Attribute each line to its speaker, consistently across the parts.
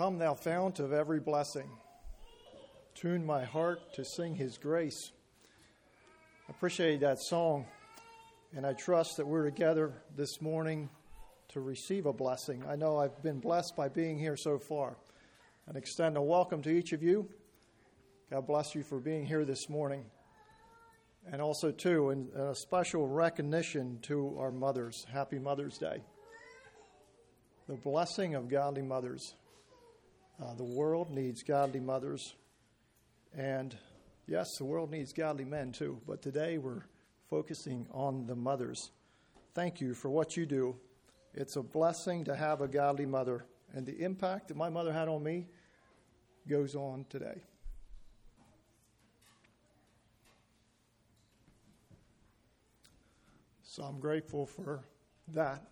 Speaker 1: Come, thou fount of every blessing. Tune my heart to sing his grace. I appreciate that song, and I trust that we're together this morning to receive a blessing. I know I've been blessed by being here so far. And extend a welcome to each of you. God bless you for being here this morning. And also, too, in a special recognition to our mothers. Happy Mother's Day. The blessing of godly mothers. Uh, the world needs godly mothers. And yes, the world needs godly men too. But today we're focusing on the mothers. Thank you for what you do. It's a blessing to have a godly mother. And the impact that my mother had on me goes on today. So I'm grateful for that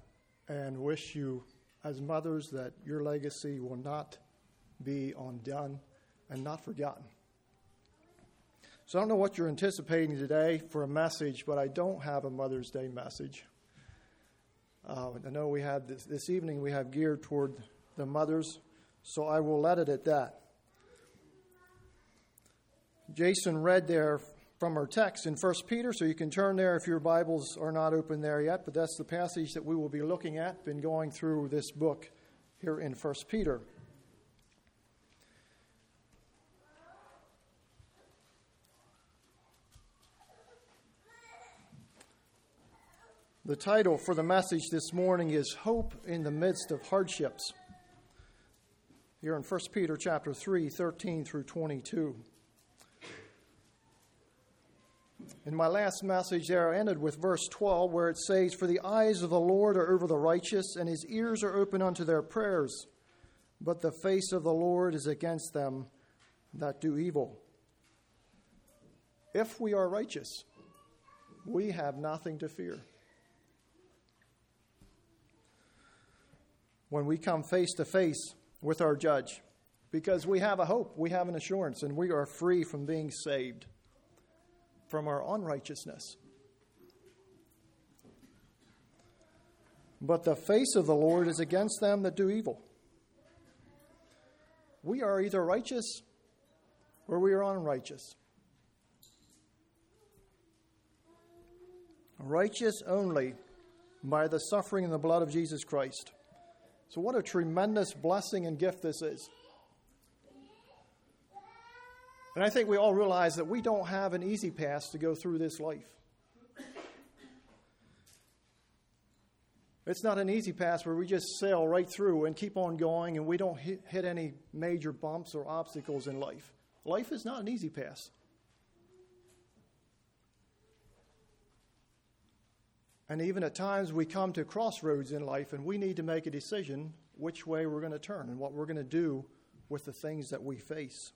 Speaker 1: and wish you, as mothers, that your legacy will not be undone and not forgotten. So I don't know what you're anticipating today for a message, but I don't have a Mother's Day message. Uh, I know we have this, this evening we have geared toward the mothers, so I will let it at that. Jason read there from our text in 1 Peter, so you can turn there if your Bibles are not open there yet, but that's the passage that we will be looking at, been going through this book here in 1 Peter. The title for the message this morning is Hope in the Midst of Hardships. Here in 1 Peter chapter 3, 13 through 22. In my last message there, I ended with verse 12, where it says, For the eyes of the Lord are over the righteous, and his ears are open unto their prayers. But the face of the Lord is against them that do evil. If we are righteous, we have nothing to fear. When we come face to face with our judge because we have a hope, we have an assurance, and we are free from being saved from our unrighteousness. But the face of the Lord is against them that do evil. We are either righteous or we are unrighteous. Righteous only by the suffering and the blood of Jesus Christ. So, what a tremendous blessing and gift this is. And I think we all realize that we don't have an easy path to go through this life. It's not an easy path where we just sail right through and keep on going and we don't hit, any major bumps or obstacles in life. Life is not an easy path. And even at times we come to crossroads in life and we need to make a decision which way we're going to turn and what we're going to do with the things that we face.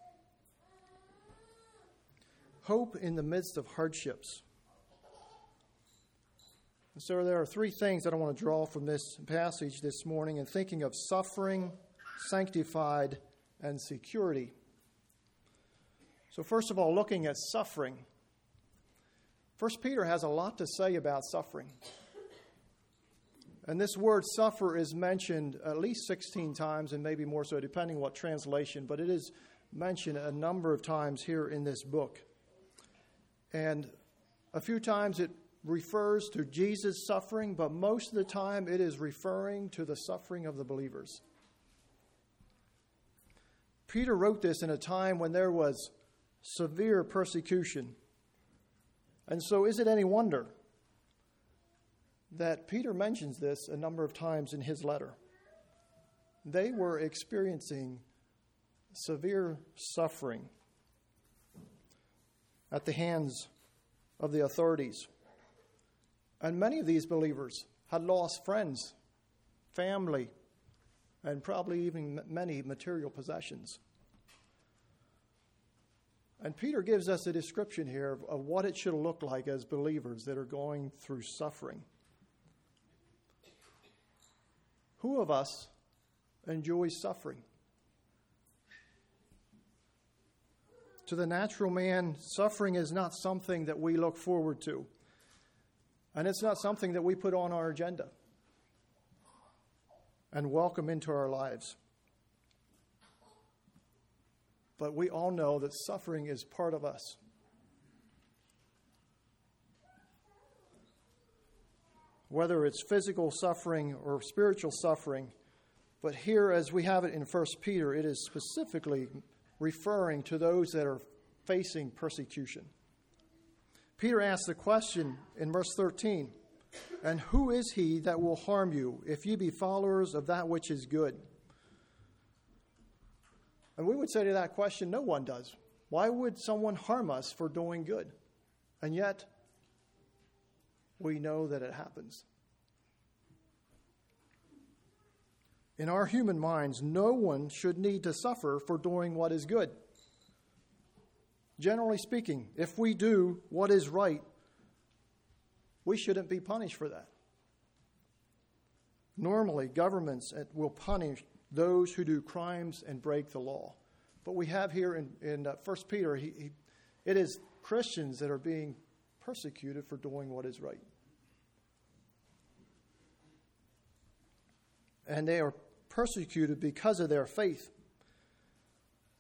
Speaker 1: Hope in the midst of hardships. And so there are three things that I want to draw from this passage this morning in thinking of suffering, sanctified, and security. So, first of all, looking at suffering. First Peter has a lot to say about suffering. And this word suffer is mentioned at least 16 times and maybe more so, depending what translation, but it is mentioned a number of times here in this book. And a few times it refers to Jesus' suffering, but most of the time it is referring to the suffering of the believers. Peter wrote this in a time when there was severe persecution and so, is it any wonder that Peter mentions this a number of times in his letter? They were experiencing severe suffering at the hands of the authorities. And many of these believers had lost friends, family, and probably even many material possessions. And Peter gives us a description here of, of what it should look like as believers that are going through suffering. Who of us enjoys suffering? To the natural man, suffering is not something that we look forward to. And it's not something that we put on our agenda and welcome into our lives. But we all know that suffering is part of us. Whether it's physical suffering or spiritual suffering, but here, as we have it in 1 Peter, it is specifically referring to those that are facing persecution. Peter asks the question in verse 13 And who is he that will harm you if ye be followers of that which is good? And we would say to that question, no one does. Why would someone harm us for doing good? And yet, we know that it happens. In our human minds, no one should need to suffer for doing what is good. Generally speaking, if we do what is right, we shouldn't be punished for that. Normally, governments will punish those who do crimes and break the law. But we have here in, in uh, 1 Peter, he, he, it is Christians that are being persecuted for doing what is right. And they are persecuted because of their faith.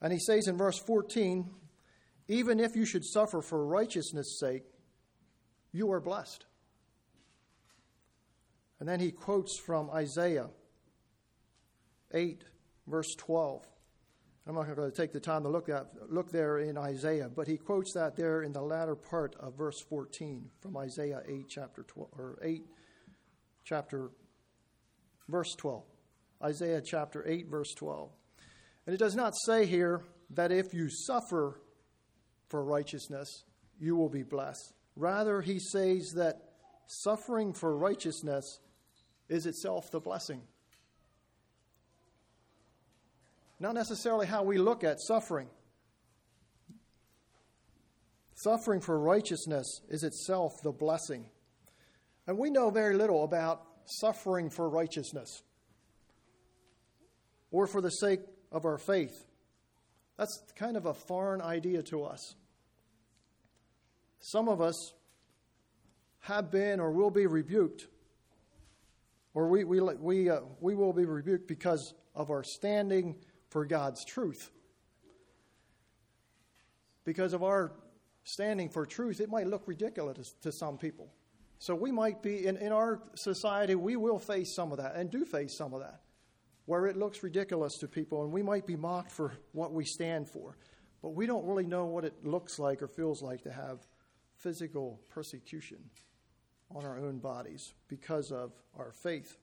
Speaker 1: And he says in verse 14, even if you should suffer for righteousness' sake, you are blessed. And then he quotes from Isaiah 8, verse 12. I'm not going to take the time to look at look there in Isaiah, but he quotes that there in the latter part of verse 14 from Isaiah 8 chapter 12 or 8 chapter verse 12. Isaiah chapter 8 verse 12. And it does not say here that if you suffer for righteousness, you will be blessed. Rather, he says that suffering for righteousness is itself the blessing. Not necessarily how we look at suffering. Suffering for righteousness is itself the blessing. And we know very little about suffering for righteousness or for the sake of our faith. That's kind of a foreign idea to us. Some of us have been or will be rebuked, or we, we, we, uh, we will be rebuked because of our standing for God's truth. Because of our standing for truth, it might look ridiculous to some people. So we might be, in, in our society, we will face some of that and do face some of that, where it looks ridiculous to people and we might be mocked for what we stand for. But we don't really know what it looks like or feels like to have physical persecution on our own bodies because of our faith.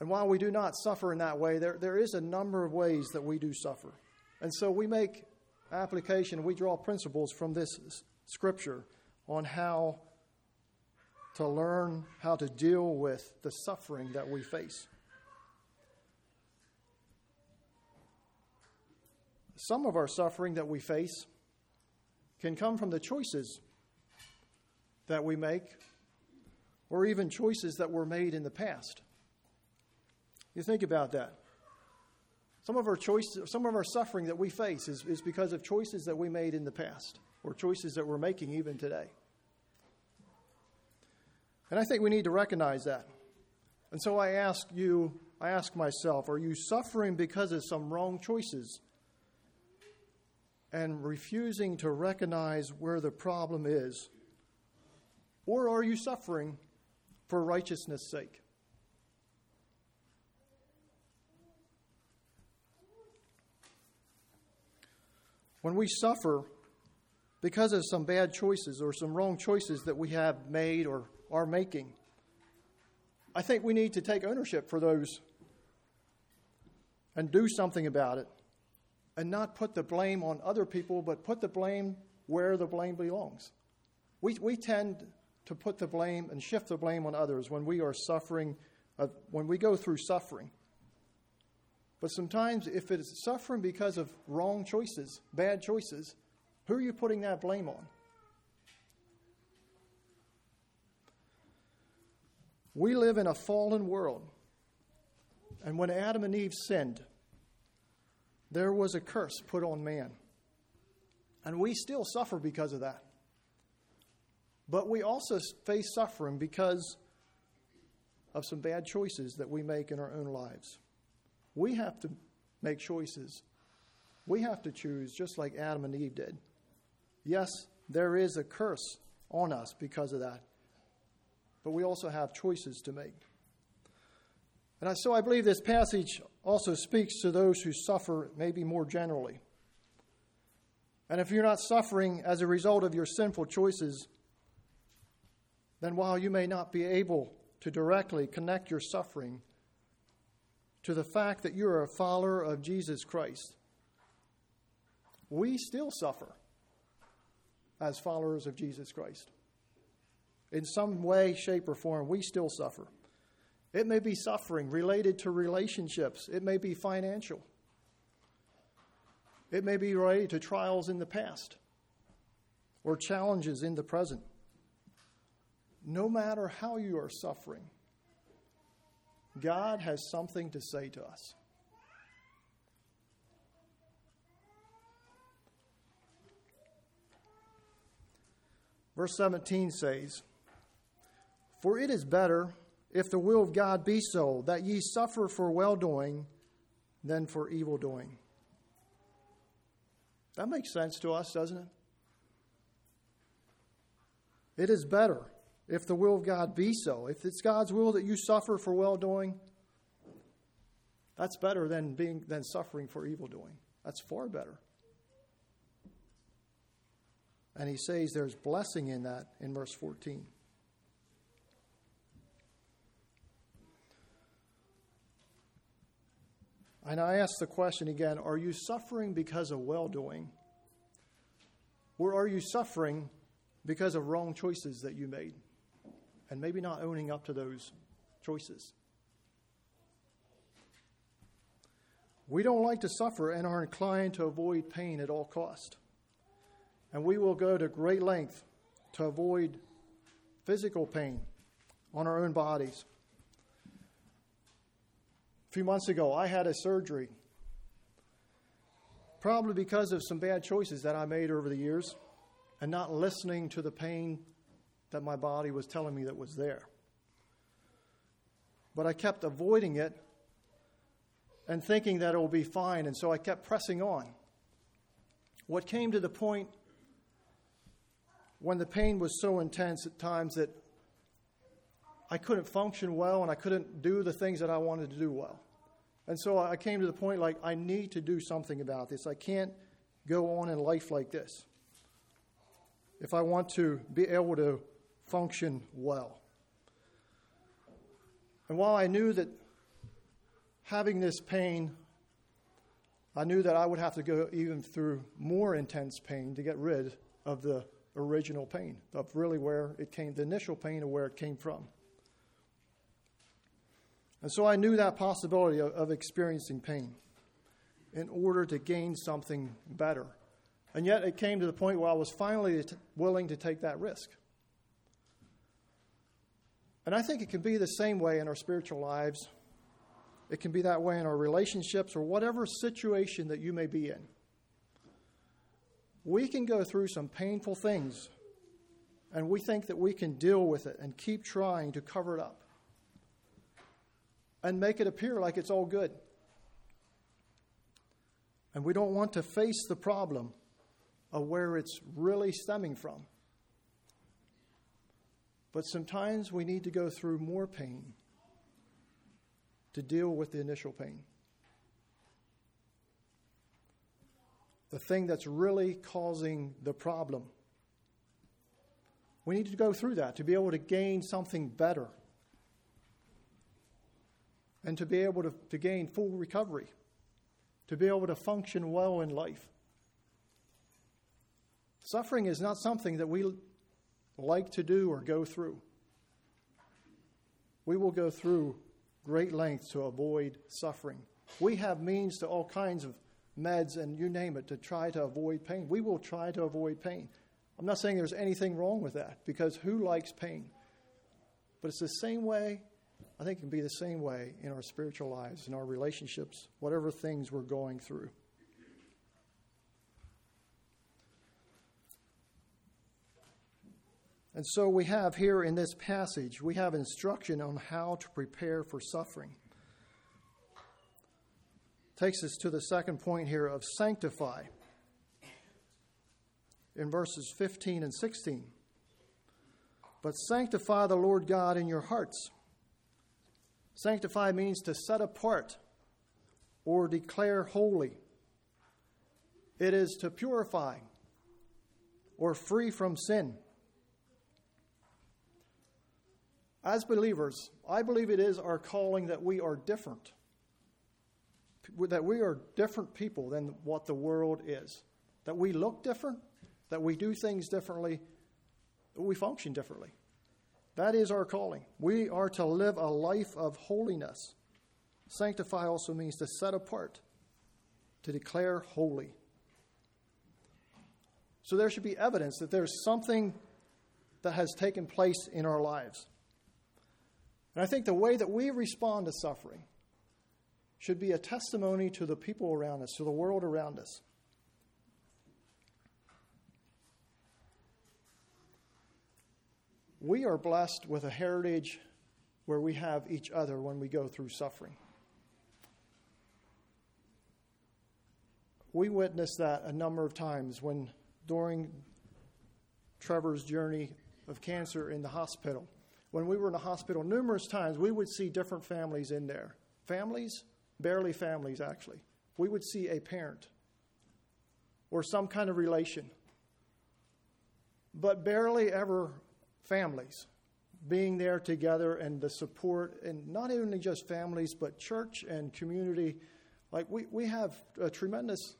Speaker 1: And while we do not suffer in that way, there, there is a number of ways that we do suffer. And so we make application, we draw principles from this scripture on how to learn how to deal with the suffering that we face. Some of our suffering that we face can come from the choices that we make or even choices that were made in the past. You think about that. Some of our choices, some of our suffering that we face is, is because of choices that we made in the past or choices that we're making even today. And I think we need to recognize that. And so I ask you, I ask myself, are you suffering because of some wrong choices and refusing to recognize where the problem is? Or are you suffering for righteousness' sake? When we suffer because of some bad choices or some wrong choices that we have made or are making, I think we need to take ownership for those and do something about it and not put the blame on other people, but put the blame where the blame belongs. We, we tend to put the blame and shift the blame on others when we are suffering, uh, when we go through suffering. But sometimes, if it is suffering because of wrong choices, bad choices, who are you putting that blame on? We live in a fallen world. And when Adam and Eve sinned, there was a curse put on man. And we still suffer because of that. But we also face suffering because of some bad choices that we make in our own lives. We have to make choices We have to choose just like Adam and Eve did. Yes, there is a curse on us because of that, but we also have choices to make. And so I believe this passage also speaks to those who suffer maybe more generally. And if you're not suffering as a result of your sinful choices, then while you may not be able to directly connect your suffering to the fact that you're a follower of Jesus Christ, we still suffer as followers of Jesus Christ. In some way, shape, or form, we still suffer. It may be suffering related to relationships, it may be financial, it may be related to trials in the past or challenges in the present. No matter how you are suffering, God has something to say to us. Verse 17 says, For it is better, if the will of God be so, that ye suffer for well doing than for evil doing. That makes sense to us, doesn't it? It is better if the will of God be so. If it's God's will that you suffer for well doing, that's better than being than suffering for evil doing. That's far better. And he says there's blessing in that in verse 14. And I ask the question again are you suffering because of well doing? Or are you suffering because of wrong choices that you made? And maybe not owning up to those choices. We don't like to suffer and are inclined to avoid pain at all cost. And we will go to great length to avoid physical pain on our own bodies A few months ago, I had a surgery. Probably because of some bad choices that I made over the years and not listening to the pain that my body was telling me that was there. But I kept avoiding it and thinking that it will be fine, and so I kept pressing on. What came to the point when the pain was so intense at times that I couldn't function well and I couldn't do the things that I wanted to do well. And so I came to the point like, I need to do something about this. I can't go on in life like this if I want to be able to function well. And while I knew that having this pain, I knew that I would have to go even through more intense pain to get rid of the original pain, of really where it came, the initial pain of where it came from. And so I knew that possibility of, of experiencing pain in order to gain something better. And yet it came to the point where I was finally willing to take that risk. And I think it can be the same way in our spiritual lives. It can be that way in our relationships or whatever situation that you may be in. We can go through some painful things, and we think that we can deal with it and keep trying to cover it up and make it appear like it's all good. And we don't want to face the problem of where it's really stemming from. But sometimes we need to go through more pain to deal with the initial pain. The thing that's really causing the problem. We need to go through that to be able to gain something better and to be able to, to gain full recovery, to be able to function well in life. Suffering is not something that we like to do or go through. We will go through great lengths to avoid suffering. We have means to all kinds of meds and you name it to try to avoid pain. We will try to avoid pain. I'm not saying there's anything wrong with that because who likes pain? But it's the same way I think it can be the same way in our spiritual lives, in our relationships, whatever things we're going through. And so we have here in this passage, we have instruction on how to prepare for suffering. takes us to the second point here of sanctify in verses 15 and 16. But sanctify the Lord God in your hearts. Sanctify means to set apart or declare holy. It is to purify or free from sin. As believers, I believe it is our calling that we are different, that we are different people than what the world is, that we look different, that we do things differently, we function differently. That is our calling. We are to live a life of holiness. Sanctify also means to set apart, to declare holy. So there should be evidence that there's something that has taken place in our lives. And I think the way that we respond to suffering should be a testimony to the people around us, to the world around us. We are blessed with a heritage where we have each other when we go through suffering. We witnessed that a number of times when, during Trevor's journey of cancer in the hospital, when we were in the hospital numerous times, we would see different families in there. Families, barely families, actually. We would see a parent or some kind of relation, but barely ever families being there together and the support, and not only just families, but church and community. Like we, we have tremendous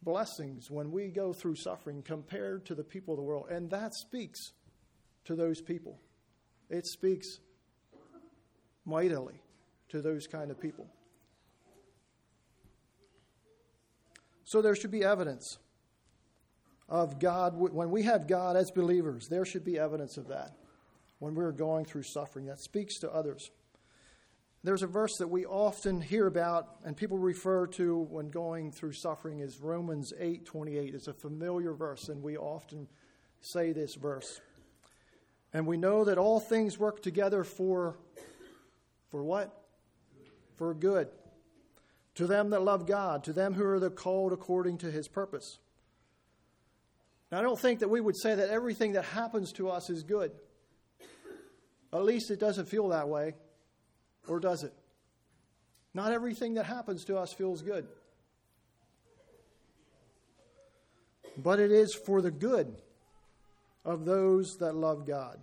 Speaker 1: blessings when we go through suffering compared to the people of the world, and that speaks to those people. It speaks mightily to those kind of people. So there should be evidence of God. When we have God as believers, there should be evidence of that when we're going through suffering that speaks to others. There's a verse that we often hear about and people refer to when going through suffering is Romans 8:28. It's a familiar verse and we often say this verse. And we know that all things work together for for what? For good. To them that love God, to them who are the called according to his purpose. Now, I don't think that we would say that everything that happens to us is good. At least it doesn't feel that way, or does it? Not everything that happens to us feels good. But it is for the good of those that love God.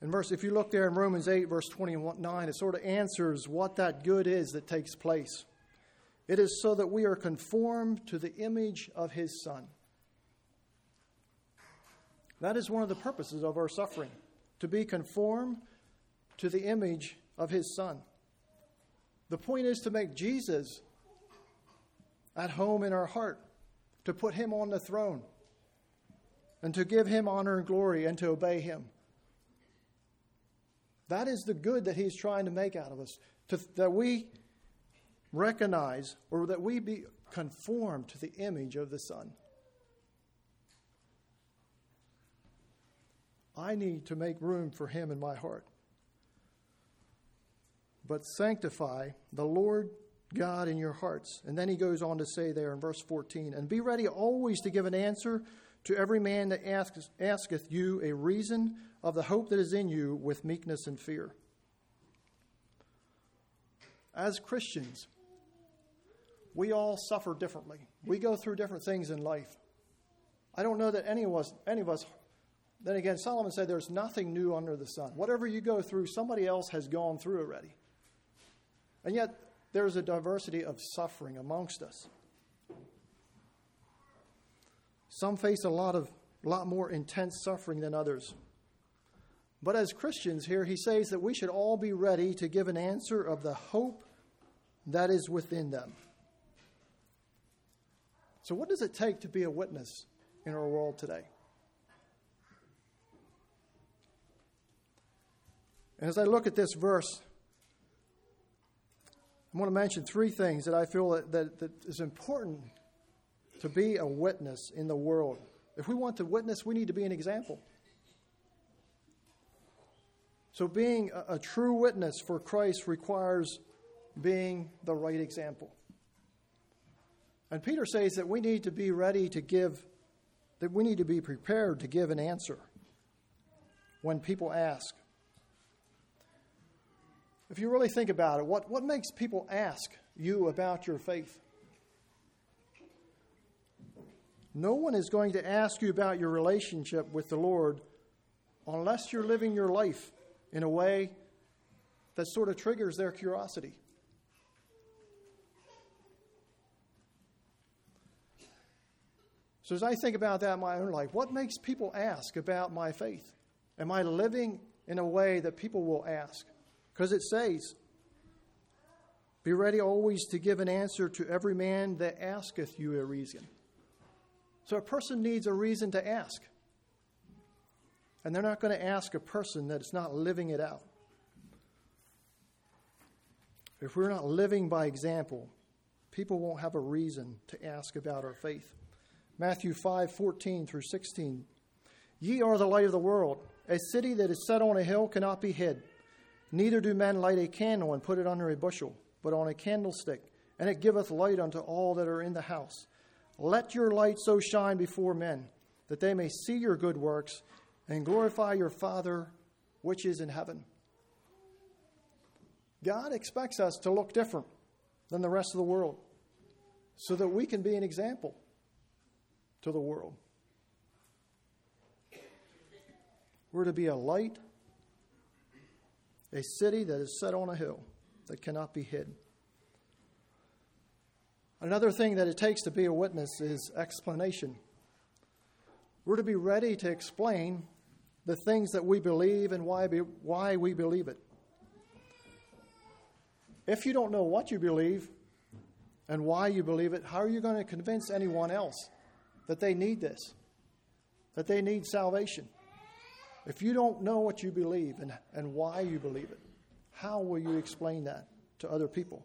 Speaker 1: And verse, if you look there in Romans 8, verse 29, it sort of answers what that good is that takes place. It is so that we are conformed to the image of his Son. That is one of the purposes of our suffering, to be conformed to the image of his Son. The point is to make Jesus at home in our heart, to put him on the throne and to give him honor and glory and to obey him. That is the good that he's trying to make out of us, to, that we recognize or that we be conformed to the image of the Son. I need to make room for him in my heart. But sanctify the Lord God in your hearts. And then he goes on to say there in verse 14, and be ready always to give an answer to every man that asketh, asketh you a reason of the hope that is in you with meekness and fear. As Christians, we all suffer differently. We go through different things in life. I don't know that any of us, any of us then again, Solomon said there's nothing new under the sun. Whatever you go through, somebody else has gone through already. And yet, there's a diversity of suffering amongst us. Some face a lot of lot more intense suffering than others. But as Christians here, he says that we should all be ready to give an answer of the hope that is within them. So, what does it take to be a witness in our world today? And as I look at this verse, I want to mention three things that I feel that, that, that is important to be a witness in the world. If we want to witness, we need to be an example. So, being a, a true witness for Christ requires being the right example. And Peter says that we need to be ready to give, that we need to be prepared to give an answer when people ask. If you really think about it, what, what makes people ask you about your faith? No one is going to ask you about your relationship with the Lord unless you're living your life in a way that sort of triggers their curiosity. So, as I think about that in my own life, what makes people ask about my faith? Am I living in a way that people will ask? Because it says, Be ready always to give an answer to every man that asketh you a reason. So, a person needs a reason to ask. And they're not going to ask a person that is not living it out. If we're not living by example, people won't have a reason to ask about our faith. Matthew 5 14 through 16. Ye are the light of the world. A city that is set on a hill cannot be hid. Neither do men light a candle and put it under a bushel, but on a candlestick, and it giveth light unto all that are in the house. Let your light so shine before men, that they may see your good works and glorify your Father which is in heaven. God expects us to look different than the rest of the world so that we can be an example to the world. We're to be a light, a city that is set on a hill that cannot be hid. Another thing that it takes to be a witness is explanation. We're to be ready to explain the things that we believe and why, be, why we believe it. If you don't know what you believe and why you believe it, how are you going to convince anyone else that they need this, that they need salvation? If you don't know what you believe and, and why you believe it, how will you explain that to other people?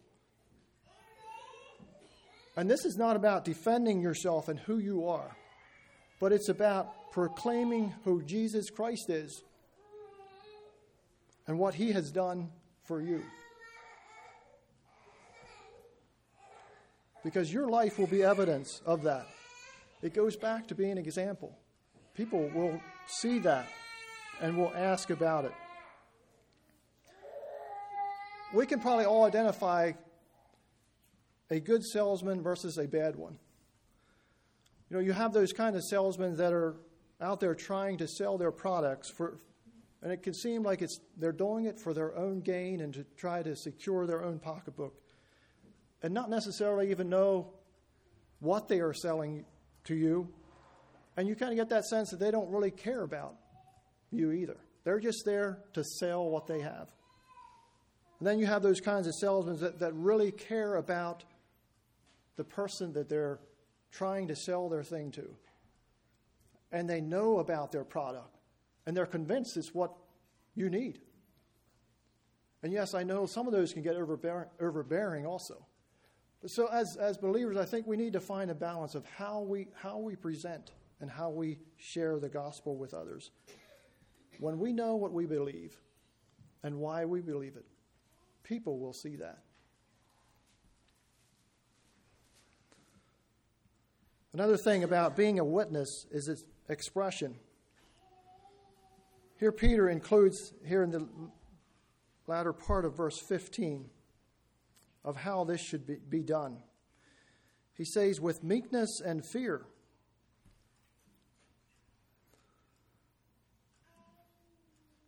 Speaker 1: And this is not about defending yourself and who you are, but it's about proclaiming who Jesus Christ is and what he has done for you. Because your life will be evidence of that. It goes back to being an example. People will see that and will ask about it. We can probably all identify a good salesman versus a bad one. You know, you have those kind of salesmen that are out there trying to sell their products for, and it can seem like it's they're doing it for their own gain and to try to secure their own pocketbook, and not necessarily even know what they are selling to you, and you kind of get that sense that they don't really care about you either. They're just there to sell what they have. And then you have those kinds of salesmen that, that really care about the person that they're trying to sell their thing to. And they know about their product. And they're convinced it's what you need. And yes, I know some of those can get overbearing, overbearing also. So, as, as believers, I think we need to find a balance of how we, how we present and how we share the gospel with others. When we know what we believe and why we believe it, people will see that. Another thing about being a witness is its expression. Here, Peter includes, here in the latter part of verse 15, of how this should be, be done. He says, with meekness and fear.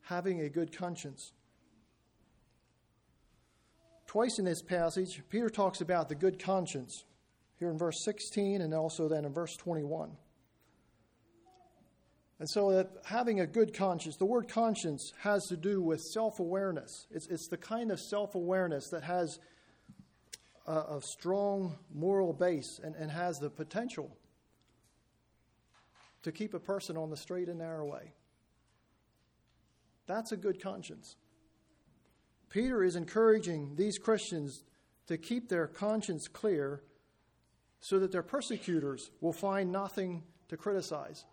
Speaker 1: Having a good conscience. Twice in this passage, Peter talks about the good conscience here in verse 16 and also then in verse 21. And so, that having a good conscience, the word conscience has to do with self awareness. It's, it's the kind of self awareness that has a, a, strong moral base and, and has the potential to keep a person on the straight and narrow way. That's a good conscience. Peter is encouraging these Christians to keep their conscience clear so that their persecutors will find nothing to criticize.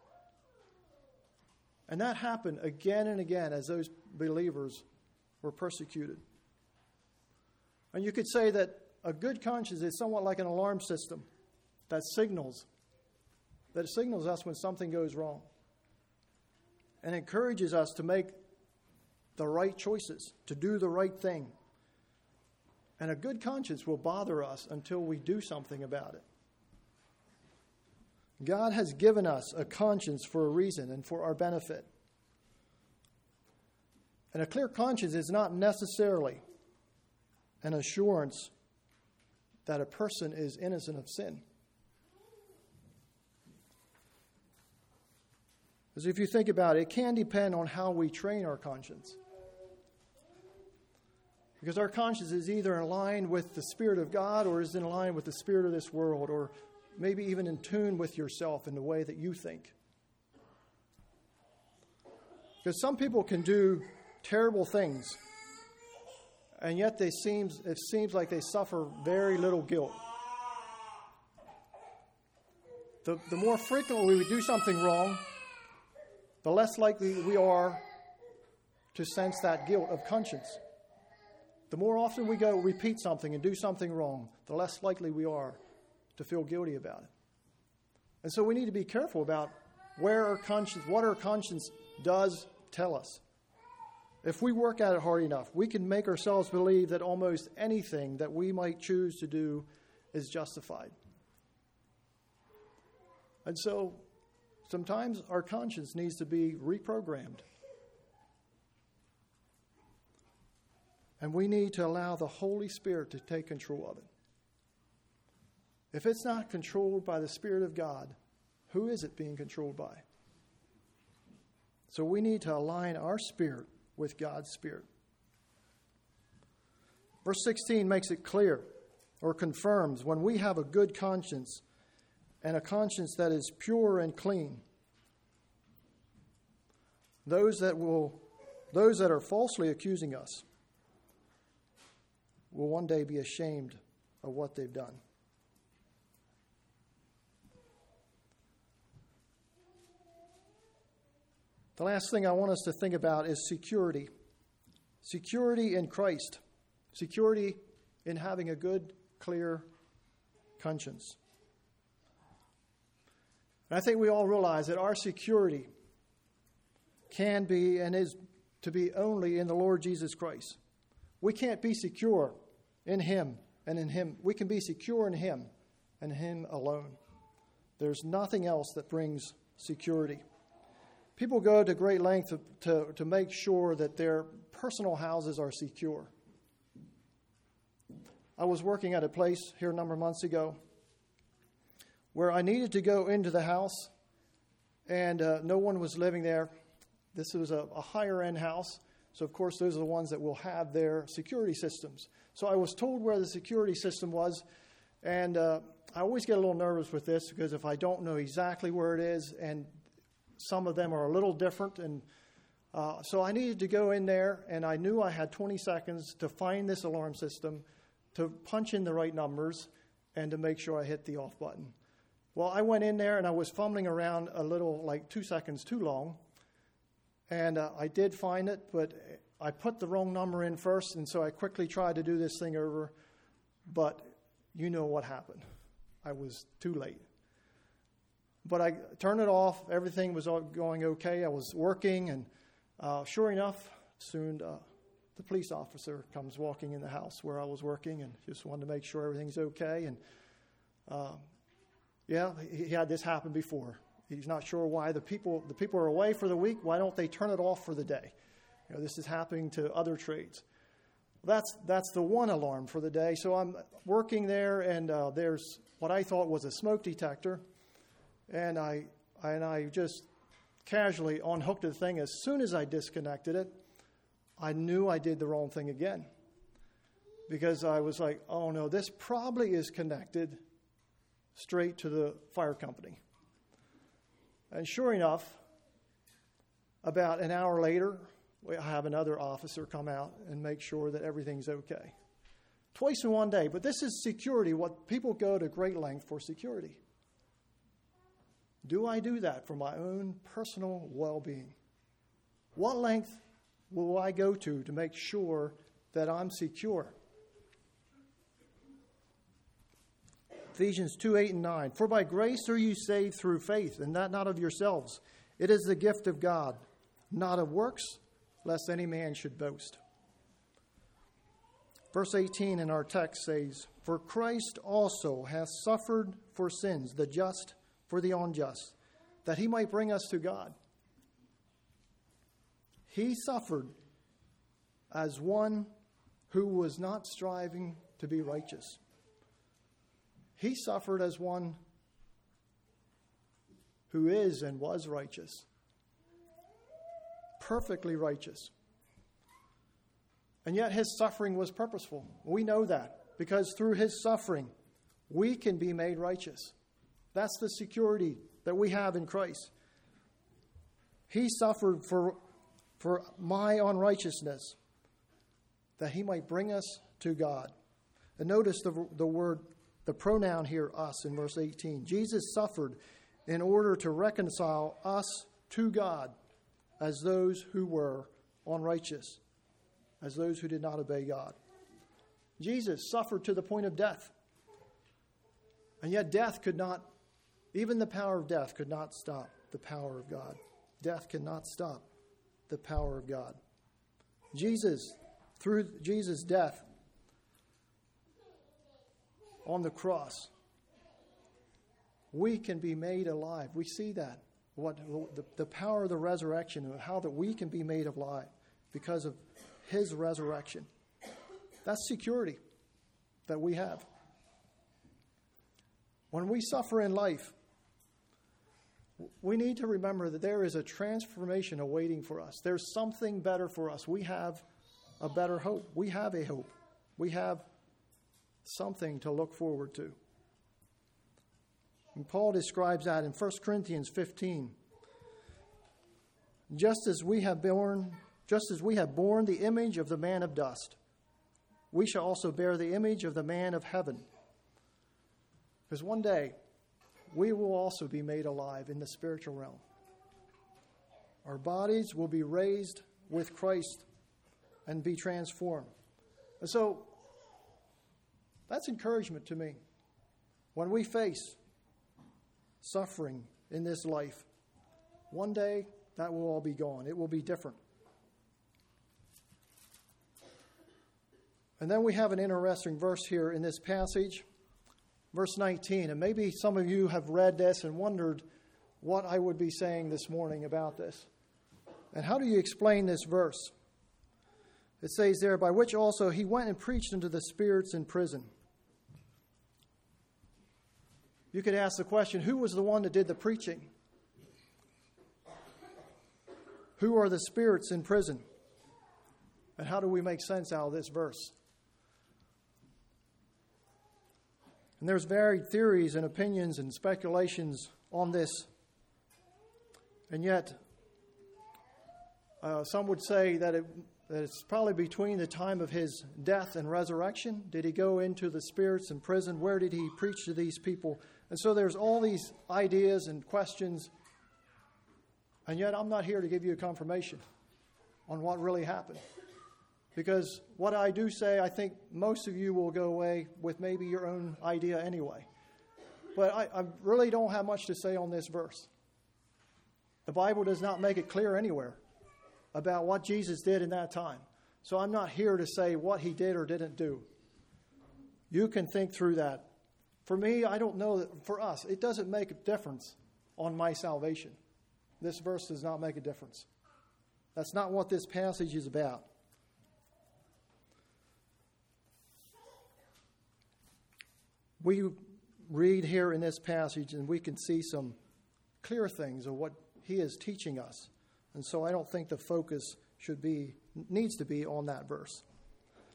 Speaker 1: And that happened again and again as those believers were persecuted. And you could say that a good conscience is somewhat like an alarm system that signals that signals us when something goes wrong and encourages us to make the right choices, to do the right thing. And a good conscience will bother us until we do something about it. God has given us a conscience for a reason and for our benefit. And a clear conscience is not necessarily an assurance that a person is innocent of sin. Because if you think about it, it can depend on how we train our conscience. Because our conscience is either in line with the Spirit of God or is in line with the Spirit of this world, or maybe even in tune with yourself in the way that you think. Because some people can do terrible things, and yet they seems, it seems like they suffer very little guilt. The, the more frequently we do something wrong, the less likely we are to sense that guilt of conscience. The more often we go repeat something and do something wrong, the less likely we are to feel guilty about it. And so we need to be careful about where our conscience, what our conscience does tell us. If we work at it hard enough, we can make ourselves believe that almost anything that we might choose to do is justified. And so sometimes our conscience needs to be reprogrammed. And we need to allow the Holy Spirit to take control of it. If it's not controlled by the Spirit of God, who is it being controlled by? So we need to align our spirit with God's Spirit. Verse 16 makes it clear or confirms when we have a good conscience and a conscience that is pure and clean, those that will those that are falsely accusing us will one day be ashamed of what they've done. The last thing I want us to think about is security. Security in Christ. Security in having a good, clear conscience. And I think we all realize that our security can be and is to be only in the Lord Jesus Christ. We can't be secure in Him and in Him. We can be secure in Him and Him alone. There's nothing else that brings security. People go to great length to, to, to make sure that their personal houses are secure. I was working at a place here a number of months ago where I needed to go into the house and uh, no one was living there. This was a, a higher end house, so, of course, those are the ones that will have their security systems. So, I was told where the security system was, and uh, I always get a little nervous with this because if I don't know exactly where it is, and some of them are a little different, and uh, so I needed to go in there, and I knew I had 20 seconds to find this alarm system, to punch in the right numbers, and to make sure I hit the off button. Well, I went in there and I was fumbling around a little, like two seconds too long. And uh, I did find it, but I put the wrong number in first, and so I quickly tried to do this thing over. But you know what happened. I was too late. But I turned it off. Everything was going okay. I was working, and uh, sure enough, soon uh, the police officer comes walking in the house where I was working and just wanted to make sure everything's okay. And uh, yeah, he had this happen before. He's not sure why the people the people are away for the week. Why don't they turn it off for the day? You know, this is happening to other trades. That's that's the one alarm for the day. So I'm working there, and uh, there's what I thought was a smoke detector, and I and I just casually unhooked the thing. As soon as I disconnected it, I knew I did the wrong thing again because I was like, oh no, this probably is connected straight to the fire company. And sure enough, about an hour later, we have another officer come out and make sure that everything's okay. Twice in one day, but this is security, what people go to great length for security. Do I do that for my own personal well being? What length will I go to to make sure that I'm secure? Ephesians 2 8 and 9. For by grace are you saved through faith, and that not of yourselves. It is the gift of God, not of works, lest any man should boast. Verse 18 in our text says, For Christ also hath suffered for sins, the just for the unjust, that he might bring us to God. He suffered as one who was not striving to be righteous. He suffered as one who is and was righteous, perfectly righteous. And yet his suffering was purposeful. We know that because through his suffering, we can be made righteous. That's the security that we have in Christ. He suffered for, for my unrighteousness, that he might bring us to God. And notice the, the word, the pronoun here, us, in verse 18. Jesus suffered in order to reconcile us to God as those who were unrighteous, as those who did not obey God. Jesus suffered to the point of death. And yet, death could not, even the power of death could not stop the power of God. Death cannot stop the power of God. Jesus, through Jesus' death on the cross, we can be made alive. We see that. What the, the power of the resurrection, how that we can be made alive because of his resurrection. That's security that we have. When we suffer in life, we need to remember that there is a transformation awaiting for us. There's something better for us. We have a better hope. We have a hope. We have something to look forward to. And Paul describes that in 1 Corinthians 15. Just as we have borne, just as we have borne the image of the man of dust, we shall also bear the image of the man of heaven. Because one day we will also be made alive in the spiritual realm. Our bodies will be raised with Christ and be transformed. And so that's encouragement to me. When we face suffering in this life, one day that will all be gone. It will be different. And then we have an interesting verse here in this passage, verse 19. And maybe some of you have read this and wondered what I would be saying this morning about this. And how do you explain this verse? It says there, by which also he went and preached unto the spirits in prison. You could ask the question who was the one that did the preaching? Who are the spirits in prison? And how do we make sense out of this verse? And there's varied theories and opinions and speculations on this. And yet, uh, some would say that, it, that it's probably between the time of his death and resurrection. Did he go into the spirits in prison? Where did he preach to these people? And so there's all these ideas and questions. And yet, I'm not here to give you a confirmation on what really happened. Because what I do say, I think most of you will go away with maybe your own idea anyway. But I, I, really don't have much to say on this verse. The Bible does not make it clear anywhere about what Jesus did in that time. So I'm not here to say what he did or didn't do. You can think through that. For me, I don't know that for us, it doesn't make a difference on my salvation. This verse does not make a difference. That's not what this passage is about. We read here in this passage and we can see some clear things of what he is teaching us. And so I don't think the focus should be needs to be on that verse.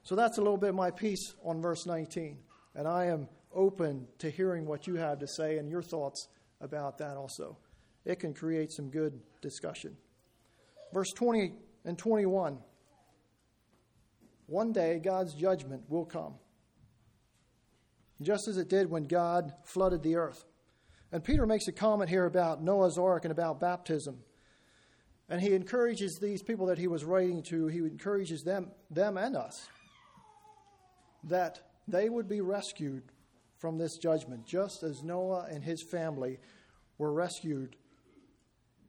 Speaker 1: So that's a little bit my piece on verse 19. And I am open to hearing what you have to say and your thoughts about that also. It can create some good discussion. Verse 20 and 21. One day God's judgment will come just as it did when God flooded the earth. And Peter makes a comment here about Noah's Ark and about baptism. And he encourages these people that he was writing to, he encourages them, them and us, that they would be rescued from this judgment, just as Noah and his family were rescued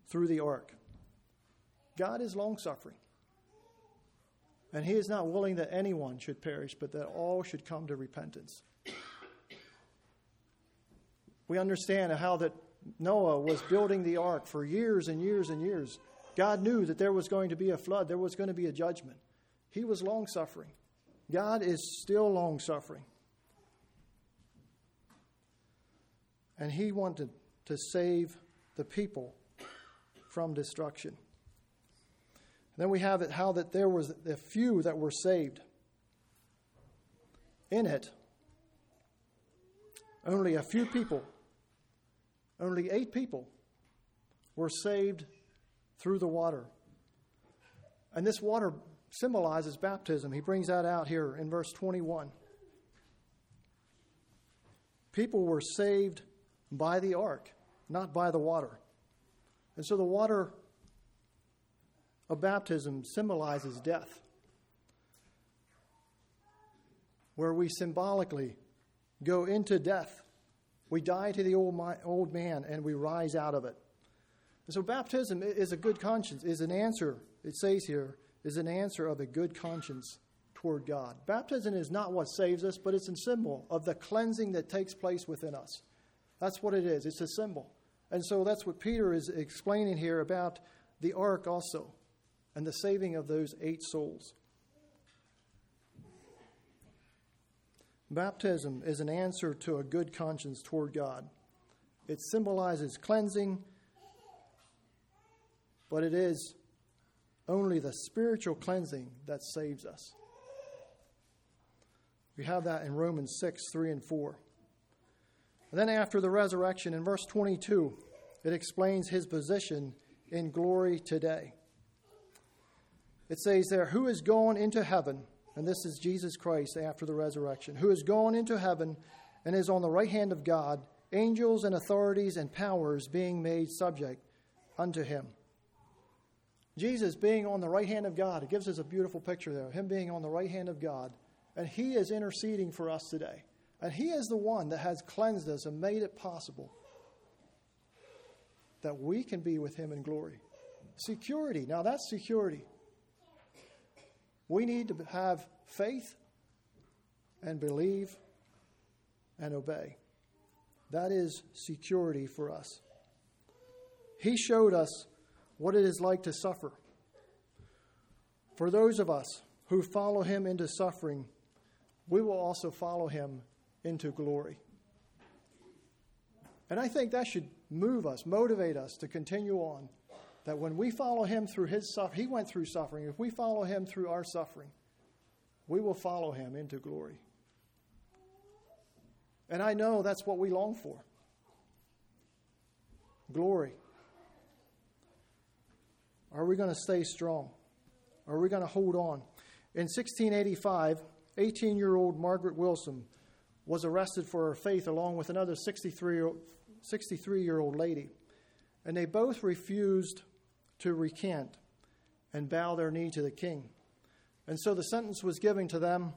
Speaker 1: through the ark. God is long suffering. And he is not willing that anyone should perish, but that all should come to repentance. We understand how that Noah was building the ark for years and years and years. God knew that there was going to be a flood, there was going to be a judgment. He was long suffering. God is still long suffering. And he wanted to save the people from destruction. Then we have it how that there was a few that were saved. In it, only a few people, only eight people, were saved through the water. And this water symbolizes baptism. He brings that out here in verse 21. People were saved by the ark, not by the water. And so the water of baptism symbolizes death, where we symbolically go into death. We die to the old, old man and we rise out of it. And so baptism is a good conscience, is an answer, it says here, is an answer of a good conscience toward God. Baptism is not what saves us, but it's a symbol of the cleansing that takes place within us. That's what it is. It's a symbol. And so that's what Peter is explaining here about the ark also and the saving of those eight souls. Baptism is an answer to a good conscience toward God. It symbolizes cleansing, but it is only the spiritual cleansing that saves us. We have that in Romans 6 3 and 4. And then after the resurrection, in verse 22, it explains his position in glory today. It says there, Who is gone into heaven? And this is Jesus Christ after the resurrection, who is gone into heaven and is on the right hand of God, angels and authorities and powers being made subject unto him. Jesus being on the right hand of God, it gives us a beautiful picture there, him being on the right hand of God, and he is interceding for us today. And He is the one that has cleansed us and made it possible that we can be with Him in glory. Security. Now, that's security. We need to have faith and believe and obey. That is security for us. He showed us what it is like to suffer. For those of us who follow him into suffering, we will also follow him into glory. And I think that should move us, motivate us to continue on. That when we follow him through his suffering, he went through suffering. If we follow him through our suffering, we will follow him into glory. And I know that's what we long for glory. Are we going to stay strong? Are we going to hold on? In 1685, 18 year old Margaret Wilson was arrested for her faith along with another 63 year old lady. And they both refused to recant and bow their knee to the king. And so the sentence was given to them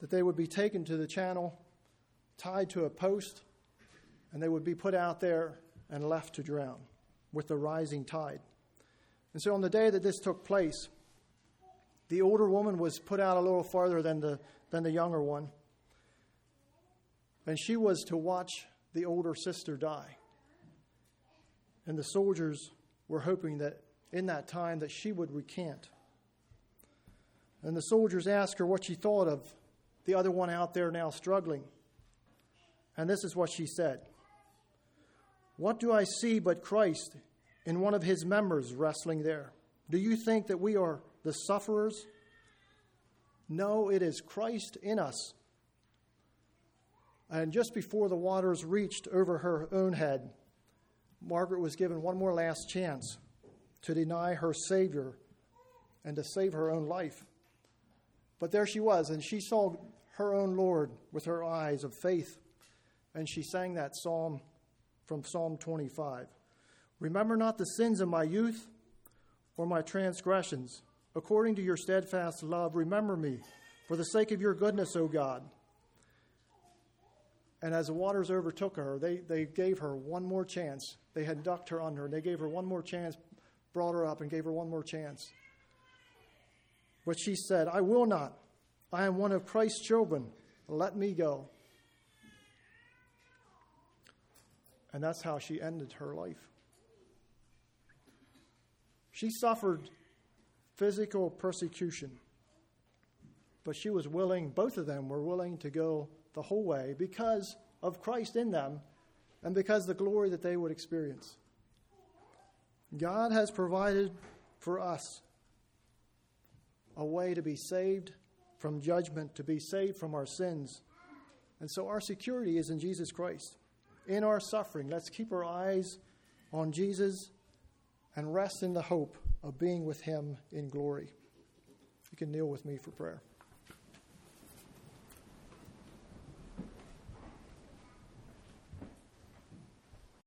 Speaker 1: that they would be taken to the channel, tied to a post, and they would be put out there and left to drown with the rising tide. And so on the day that this took place, the older woman was put out a little farther than the, than the younger one and she was to watch the older sister die. And the soldiers were hoping that in that time that she would recant. And the soldiers asked her what she thought of the other one out there now struggling. And this is what she said What do I see but Christ in one of his members wrestling there? Do you think that we are the sufferers? No, it is Christ in us and just before the waters reached over her own head, Margaret was given one more last chance to deny her Savior and to save her own life. But there she was, and she saw her own Lord with her eyes of faith, and she sang that psalm from Psalm 25 Remember not the sins of my youth or my transgressions. According to your steadfast love, remember me for the sake of your goodness, O God. And as the waters overtook her, they, they gave her one more chance. They had ducked her under, and they gave her one more chance, brought her up, and gave her one more chance. But she said, I will not. I am one of Christ's children. Let me go. And that's how she ended her life. She suffered physical persecution, but she was willing, both of them were willing to go the whole way because of Christ in them and because the glory that they would experience. God has provided for us a way to be saved from judgment, to be saved from our sins. And so our security is in Jesus Christ. In our suffering, let's keep our eyes on Jesus and rest in the hope of being with Him in glory. You can kneel with me for prayer.